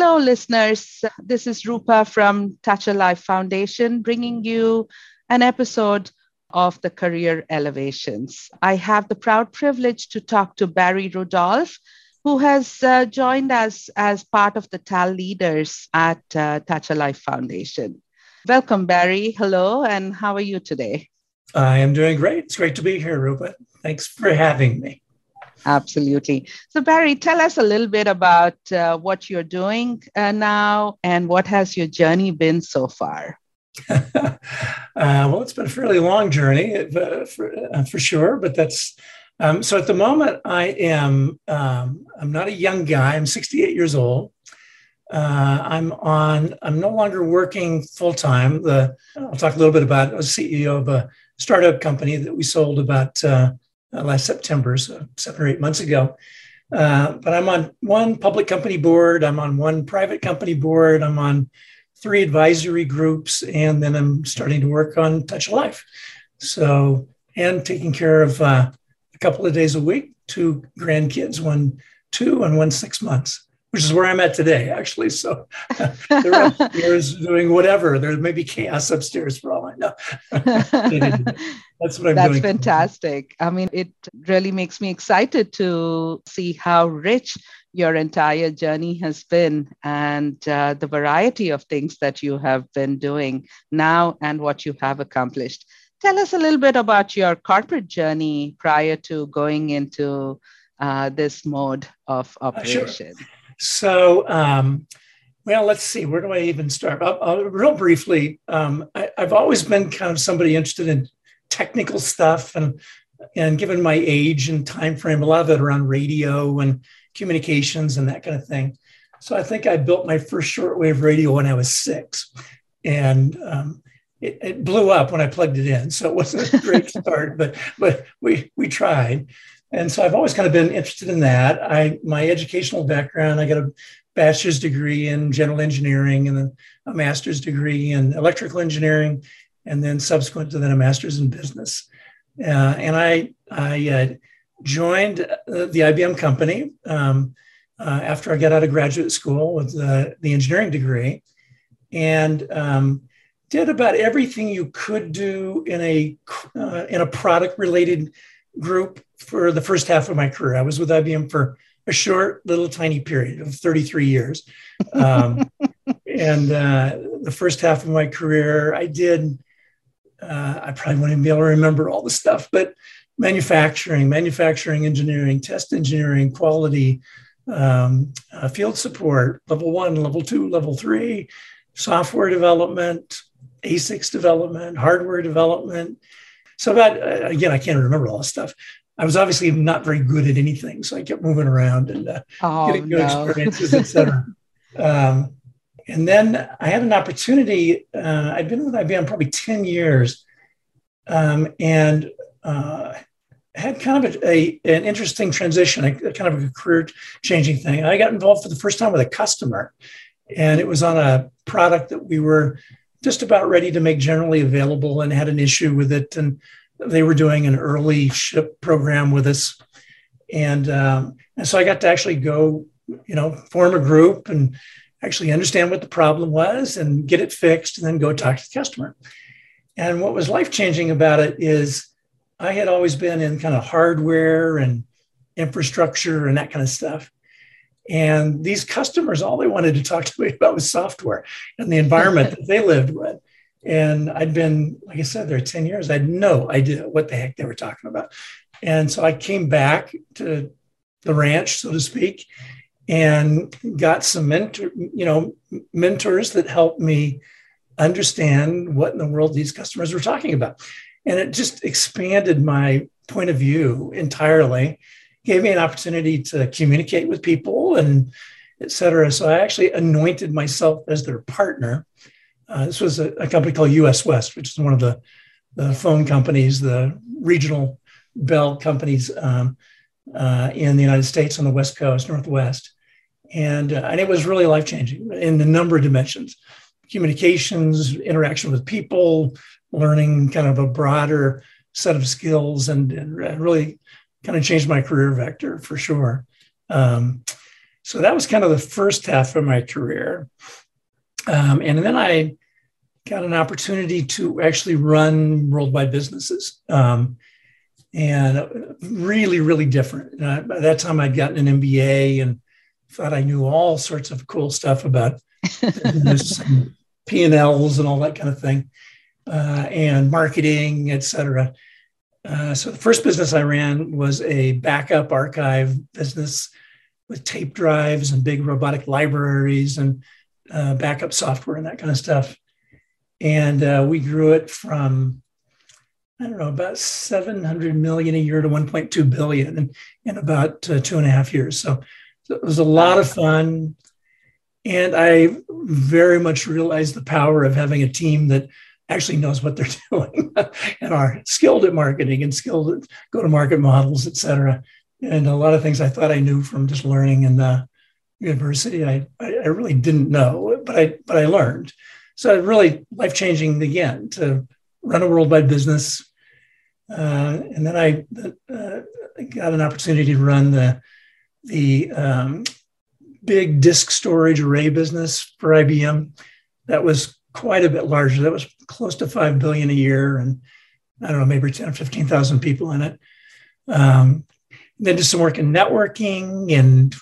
Hello, listeners. This is Rupa from Touch a Life Foundation bringing you an episode of the Career Elevations. I have the proud privilege to talk to Barry Rudolph, who has uh, joined us as part of the TAL leaders at uh, Touch a Life Foundation. Welcome, Barry. Hello, and how are you today? I am doing great. It's great to be here, Rupa. Thanks for having me. Absolutely. So, Barry, tell us a little bit about uh, what you're doing uh, now and what has your journey been so far? uh, well, it's been a fairly long journey uh, for, uh, for sure, but that's um, so at the moment I am um, I'm not a young guy. I'm 68 years old. Uh, I'm on. I'm no longer working full time. The I'll talk a little bit about. I was CEO of a startup company that we sold about uh, last September, so seven or eight months ago. Uh, but I'm on one public company board. I'm on one private company board. I'm on three advisory groups, and then I'm starting to work on Touch a Life. So, and taking care of uh, a couple of days a week, two grandkids, one two and one six months which is where I'm at today, actually. So they're upstairs doing whatever. There may be chaos upstairs for all I know. That's what I'm doing. That's doing. fantastic. I mean, it really makes me excited to see how rich your entire journey has been and uh, the variety of things that you have been doing now and what you have accomplished. Tell us a little bit about your corporate journey prior to going into uh, this mode of operation. Uh, sure. So, um, well, let's see. Where do I even start? I'll, I'll, real briefly, um, I, have always been kind of somebody interested in technical stuff, and and given my age and time frame, a lot of it around radio and communications and that kind of thing. So I think I built my first shortwave radio when I was six, and um, it, it, blew up when I plugged it in. So it wasn't a great start, but but we we tried. And so I've always kind of been interested in that. I my educational background, I got a bachelor's degree in general engineering and then a master's degree in electrical engineering, and then subsequent to that a master's in business. Uh, and I I uh, joined uh, the IBM company um, uh, after I got out of graduate school with the, the engineering degree, and um, did about everything you could do in a uh, in a product related group for the first half of my career. I was with IBM for a short, little, tiny period of 33 years. Um, and uh, the first half of my career, I did, uh, I probably wouldn't be able to remember all the stuff, but manufacturing, manufacturing engineering, test engineering, quality, um, uh, field support, level one, level two, level three, software development, ASICs development, hardware development, so that uh, again, I can't remember all this stuff. I was obviously not very good at anything, so I kept moving around and uh, oh, getting good no. experiences, etc. um, and then I had an opportunity. Uh, I'd been with IBM probably ten years, um, and uh, had kind of a, a, an interesting transition, a, kind of a career changing thing. I got involved for the first time with a customer, and it was on a product that we were just about ready to make generally available and had an issue with it. And they were doing an early ship program with us. And, um, and so I got to actually go, you know, form a group and actually understand what the problem was and get it fixed and then go talk to the customer. And what was life changing about it is I had always been in kind of hardware and infrastructure and that kind of stuff. And these customers, all they wanted to talk to me about was software and the environment that they lived with. And I'd been, like I said, there 10 years. I had no idea what the heck they were talking about. And so I came back to the ranch, so to speak, and got some mentor, you know, mentors that helped me understand what in the world these customers were talking about. And it just expanded my point of view entirely gave me an opportunity to communicate with people and et cetera. So I actually anointed myself as their partner. Uh, this was a, a, company called US West, which is one of the, the phone companies, the regional bell companies um, uh, in the United States on the West Coast, Northwest. And, uh, and it was really life changing in a number of dimensions communications, interaction with people, learning kind of a broader set of skills, and, and really kind of changed my career vector for sure. Um, So that was kind of the first half of my career. Um, and then I got an opportunity to actually run worldwide businesses. Um, and really, really different. Uh, by that time, I'd gotten an MBA and thought I knew all sorts of cool stuff about P and Ls and all that kind of thing, uh, and marketing, et cetera. Uh, so the first business I ran was a backup archive business with tape drives and big robotic libraries and uh, backup software and that kind of stuff. And uh, we grew it from I don't know about 700 million a year to 1.2 billion in, in about uh, two and a half years. So, so it was a lot of fun. And I very much realized the power of having a team that actually knows what they're doing and are skilled at marketing and skilled at go to market models, et cetera. And a lot of things I thought I knew from just learning in the university, I, I really didn't know, but I, but I learned. So it really life changing again to run a worldwide business. Uh, and then I uh, got an opportunity to run the, the um, big disk storage array business for IBM. That was quite a bit larger. That was close to five billion a year, and I don't know, maybe 10 or 15,000 people in it. Um, then did some work in networking and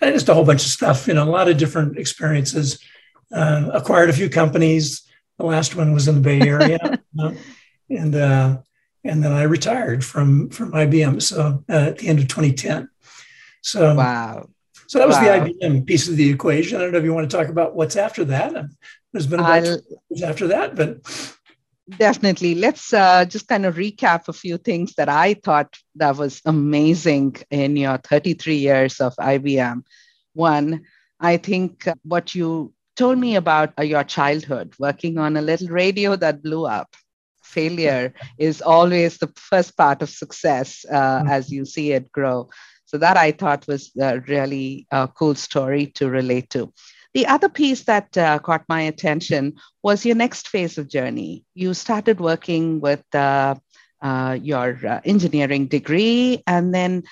just a whole bunch of stuff, you know, a lot of different experiences. Uh, acquired a few companies. The last one was in the Bay Area, uh, and uh, and then I retired from from IBM. So uh, at the end of 2010. So wow. So that was wow. the IBM piece of the equation. I don't know if you want to talk about what's after that. There's been about years after that, but definitely. Let's uh, just kind of recap a few things that I thought that was amazing in your 33 years of IBM. One, I think what you told me about uh, your childhood, working on a little radio that blew up. Failure is always the first part of success uh, mm-hmm. as you see it grow. So that I thought was a really uh, cool story to relate to. The other piece that uh, caught my attention was your next phase of journey. You started working with uh, uh, your uh, engineering degree and then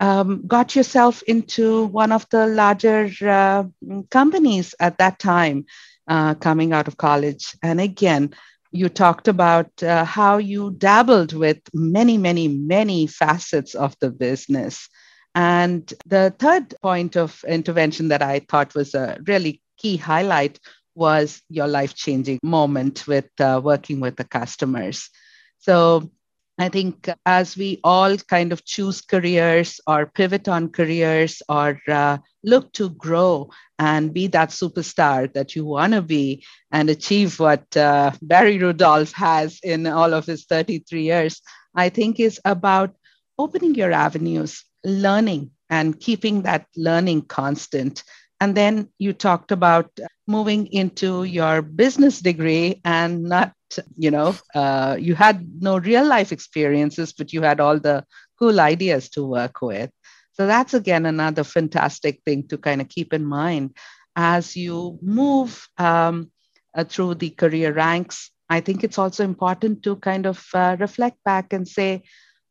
um, got yourself into one of the larger uh, companies at that time uh, coming out of college. And again, you talked about how you dabbled with many, many, many facets of the business. And the third point of intervention that I thought was a really key highlight was your life changing moment with uh, working with the customers. So I think as we all kind of choose careers or pivot on careers or uh, look to grow and be that superstar that you want to be and achieve what uh, Barry Rudolph has in all of his 33 years, I think is about opening your avenues, learning and keeping that learning constant. And then you talked about moving into your business degree and not, you know, uh, you had no real life experiences, but you had all the cool ideas to work with. So that's again another fantastic thing to kind of keep in mind as you move um, uh, through the career ranks. I think it's also important to kind of uh, reflect back and say,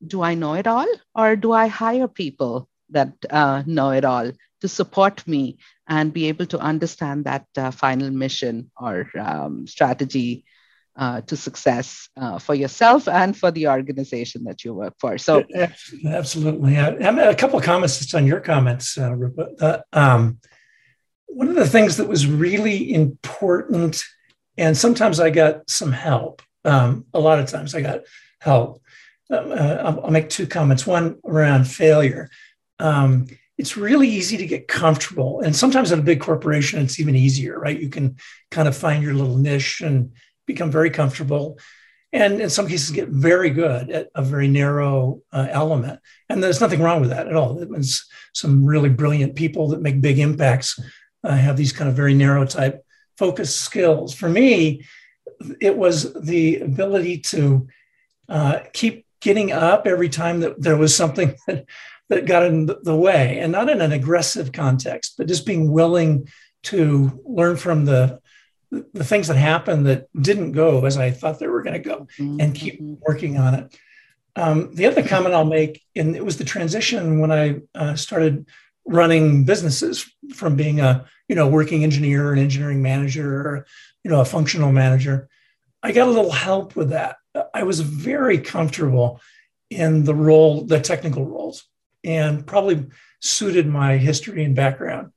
do I know it all or do I hire people that uh, know it all to support me and be able to understand that uh, final mission or um, strategy uh, to success uh, for yourself and for the organization that you work for. So, absolutely. A couple of comments just on your comments, uh, um, one of the things that was really important, and sometimes I got some help. Um, a lot of times I got help uh, I'll, make two comments. One around failure. Um, it's really easy to get comfortable, and sometimes in a big corporation, it's even easier, right? You can kind of find your little niche and become very comfortable, and in some cases, get very good at a very narrow uh, element. And there's nothing wrong with that at all. It means some really brilliant people that make big impacts uh, have these kind of very narrow type focus skills. For me, it was the ability to uh, keep getting up every time that there was something that, that got in the way and not in an aggressive context but just being willing to learn from the the things that happened that didn't go as i thought they were going to go mm-hmm. and keep working on it um, the other comment i'll make and it was the transition when i uh, started running businesses from being a you know working engineer an engineering manager or you know a functional manager i got a little help with that i was very comfortable in the role the technical roles and probably suited my history and background.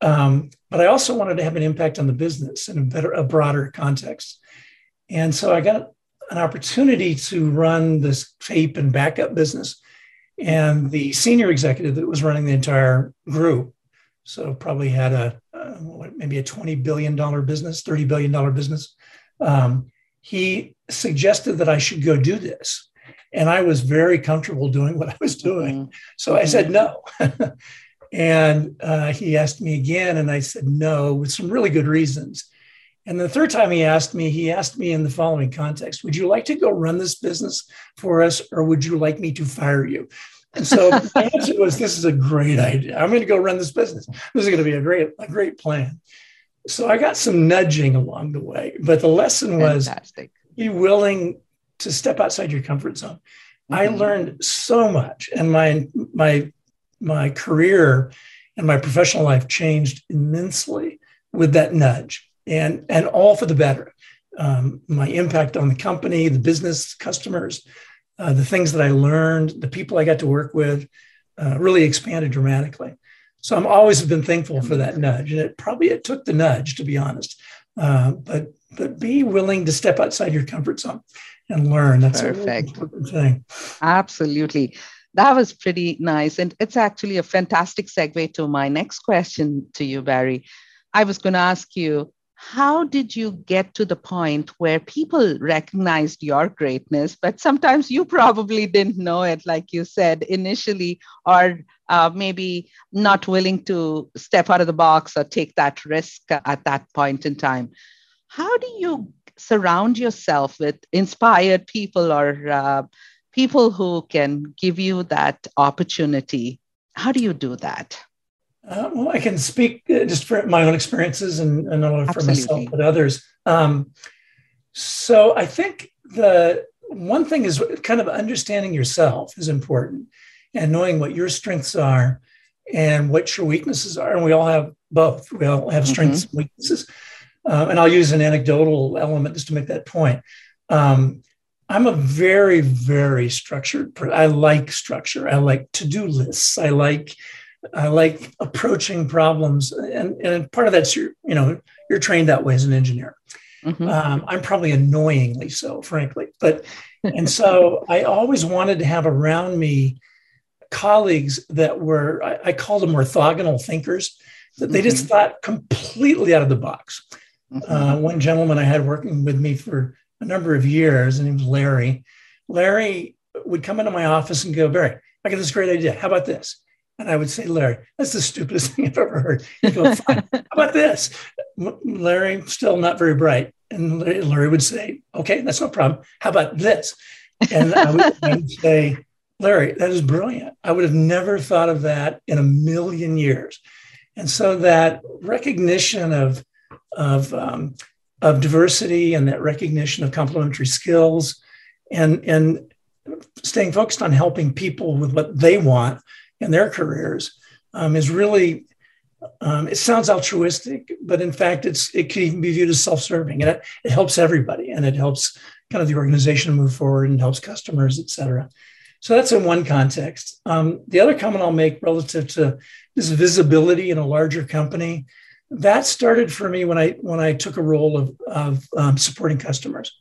Um, but i also wanted to have an impact on the business in a better a broader context. And so i got an opportunity to run this tape and backup business and the senior executive that was running the entire group so probably had a uh, maybe a 20 billion dollar business 30 billion dollar business um, he suggested that i should go do this and i was very comfortable doing what i was doing mm-hmm. so i said no and uh, he asked me again and i said no with some really good reasons and the third time he asked me, he asked me in the following context Would you like to go run this business for us, or would you like me to fire you? And so my answer was, This is a great idea. I'm going to go run this business. This is going to be a great, a great plan. So I got some nudging along the way, but the lesson was Fantastic. Be willing to step outside your comfort zone. Mm-hmm. I learned so much, and my my my career and my professional life changed immensely with that nudge and and all for the better. Um, my impact on the company, the business, customers, uh, the things that I learned, the people I got to work with, uh, really expanded dramatically. So I'm always been thankful for that nudge, and it probably it took the nudge to be honest. Uh, but but be willing to step outside your comfort zone and learn. That's Perfect. a important thing. Absolutely. That was pretty nice. And it's actually a fantastic segue to my next question to you, Barry. I was going to ask you how did you get to the point where people recognized your greatness but sometimes you probably didn't know it like you said initially or uh, maybe not willing to step out of the box or take that risk at that point in time how do you surround yourself with inspired people or uh, people who can give you that opportunity how do you do that uh, well, I can speak uh, just for my own experiences and, and not only for myself but others. Um, so I think the one thing is kind of understanding yourself is important and knowing what your strengths are and what your weaknesses are. And we all have both. We all have strengths mm-hmm. and weaknesses. Um, and I'll use an anecdotal element just to make that point. Um, I'm a very, very structured. person. I like structure. I like to-do lists. I like I like approaching problems, and, and part of that's your, you know, you're trained that way as an engineer. Mm-hmm. Um, I'm probably annoyingly so, frankly, but and so I always wanted to have around me colleagues that were I, I called them orthogonal thinkers that they mm-hmm. just thought completely out of the box. Mm-hmm. Uh, one gentleman I had working with me for a number of years, and he was Larry. Larry would come into my office and go, Barry, I got this great idea. How about this? And I would say, Larry, that's the stupidest thing I've ever heard. He'd go. How about this? Larry, still not very bright. And Larry would say, okay, that's no problem. How about this? And I would, I would say, Larry, that is brilliant. I would have never thought of that in a million years. And so that recognition of, of, um, of diversity and that recognition of complementary skills and, and staying focused on helping people with what they want in their careers um, is really um, it sounds altruistic, but in fact, it's it can even be viewed as self-serving, and it, it helps everybody, and it helps kind of the organization move forward, and helps customers, et cetera. So that's in one context. Um, the other comment I'll make relative to this visibility in a larger company, that started for me when I when I took a role of of um, supporting customers,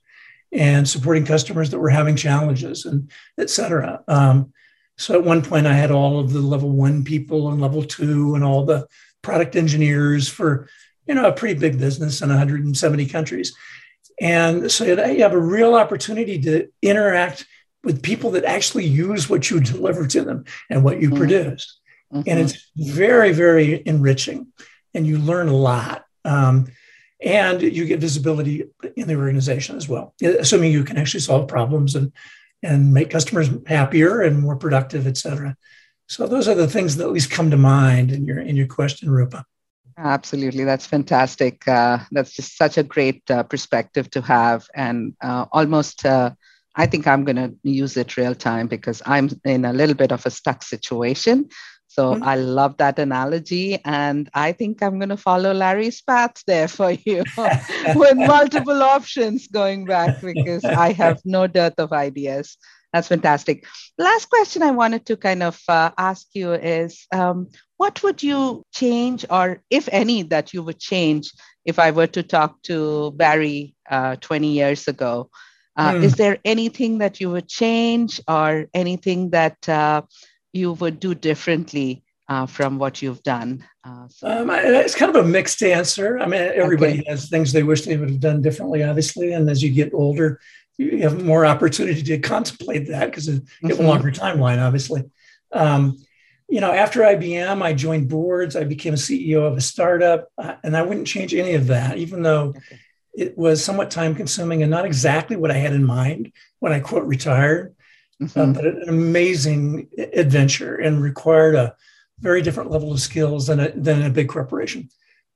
and supporting customers that were having challenges, and et cetera. Um, so at one point, I had all of the level one people and level two and all the product engineers for you know a pretty big business in 170 countries. And so you have a real opportunity to interact with people that actually use what you deliver to them and what you mm-hmm. produce. Mm-hmm. And it's very, very enriching. And you learn a lot. Um, and you get visibility in the organization as well, assuming you can actually solve problems and and make customers happier and more productive, et cetera. So those are the things that at least come to mind in your in your question, Rupa. Absolutely, that's fantastic. Uh, that's just such a great uh, perspective to have, and uh, almost. Uh, I think I'm going to use it real time because I'm in a little bit of a stuck situation. So mm-hmm. I love that analogy. And I think I'm going to follow Larry's path there for you with multiple options going back because I have no dearth of ideas. That's fantastic. Last question I wanted to kind of uh, ask you is um, what would you change, or if any, that you would change if I were to talk to Barry uh, 20 years ago? Uh, mm. Is there anything that you would change or anything that uh, you would do differently uh, from what you've done? Uh, so. Um, it's kind of a mixed answer. I mean, everybody okay. has things they wish they would have done differently, obviously. And as you get older, you have more opportunity to contemplate that because you have mm-hmm. a longer timeline, obviously. Um, you know, after IBM, I joined boards. I became a CEO of a startup, uh, and I wouldn't change any of that, even though okay. it was somewhat time consuming and not exactly what I had in mind when I quote retired, mm-hmm. uh, but an amazing adventure and required a very different level of skills than a, than a big corporation.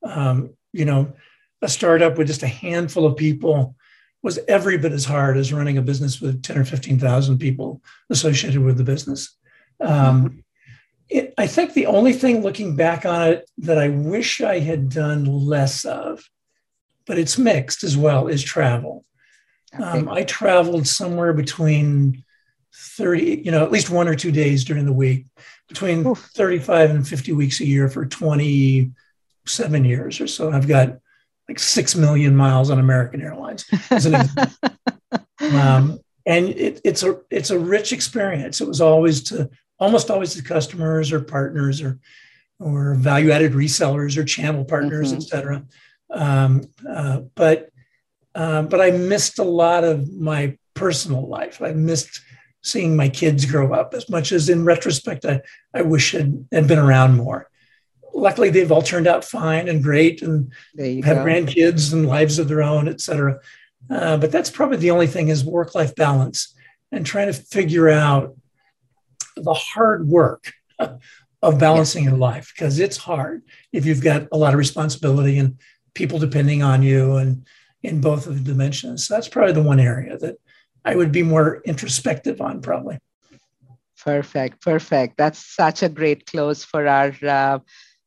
Um, you know, a startup with just a handful of people was every bit as hard as running a business with 10 or 15,000 people associated with the business. Um, it, I think the only thing looking back on it that I wish I had done less of, but it's mixed as well, is travel. Um, I traveled somewhere between 30, you know, at least one or two days during the week, between Oof. 35 and 50 weeks a year for 27 years or so. I've got like six million miles on American Airlines. um, and it, it's a it's a rich experience. It was always to almost always to customers or partners or or value added resellers or channel partners, mm-hmm. et cetera. Um, uh, but uh, but I missed a lot of my personal life. I missed seeing my kids grow up as much as in retrospect I, I wish had, had been around more luckily they've all turned out fine and great and have go. grandkids and lives of their own, et cetera. Uh, but that's probably the only thing is work life balance and trying to figure out the hard work of balancing your life because it's hard if you've got a lot of responsibility and people depending on you and in both of the dimensions. So that's probably the one area that I would be more introspective on, probably. Perfect, perfect. That's such a great close for our uh,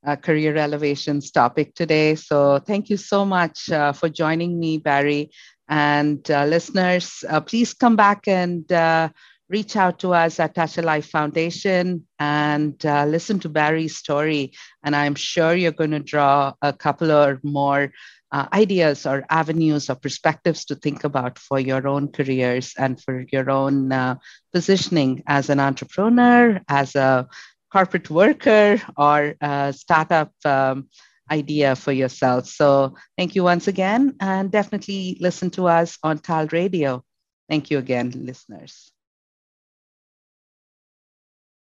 uh, career elevations topic today. So thank you so much uh, for joining me, Barry. And uh, listeners, uh, please come back and uh, reach out to us at Touch a Life Foundation and uh, listen to Barry's story. And I'm sure you're going to draw a couple or more ideas or avenues or perspectives to think about for your own careers and for your own positioning as an entrepreneur, as a corporate worker or a startup um, idea for yourself. So thank you once again, and definitely listen to us on TAL Radio. Thank you again, listeners.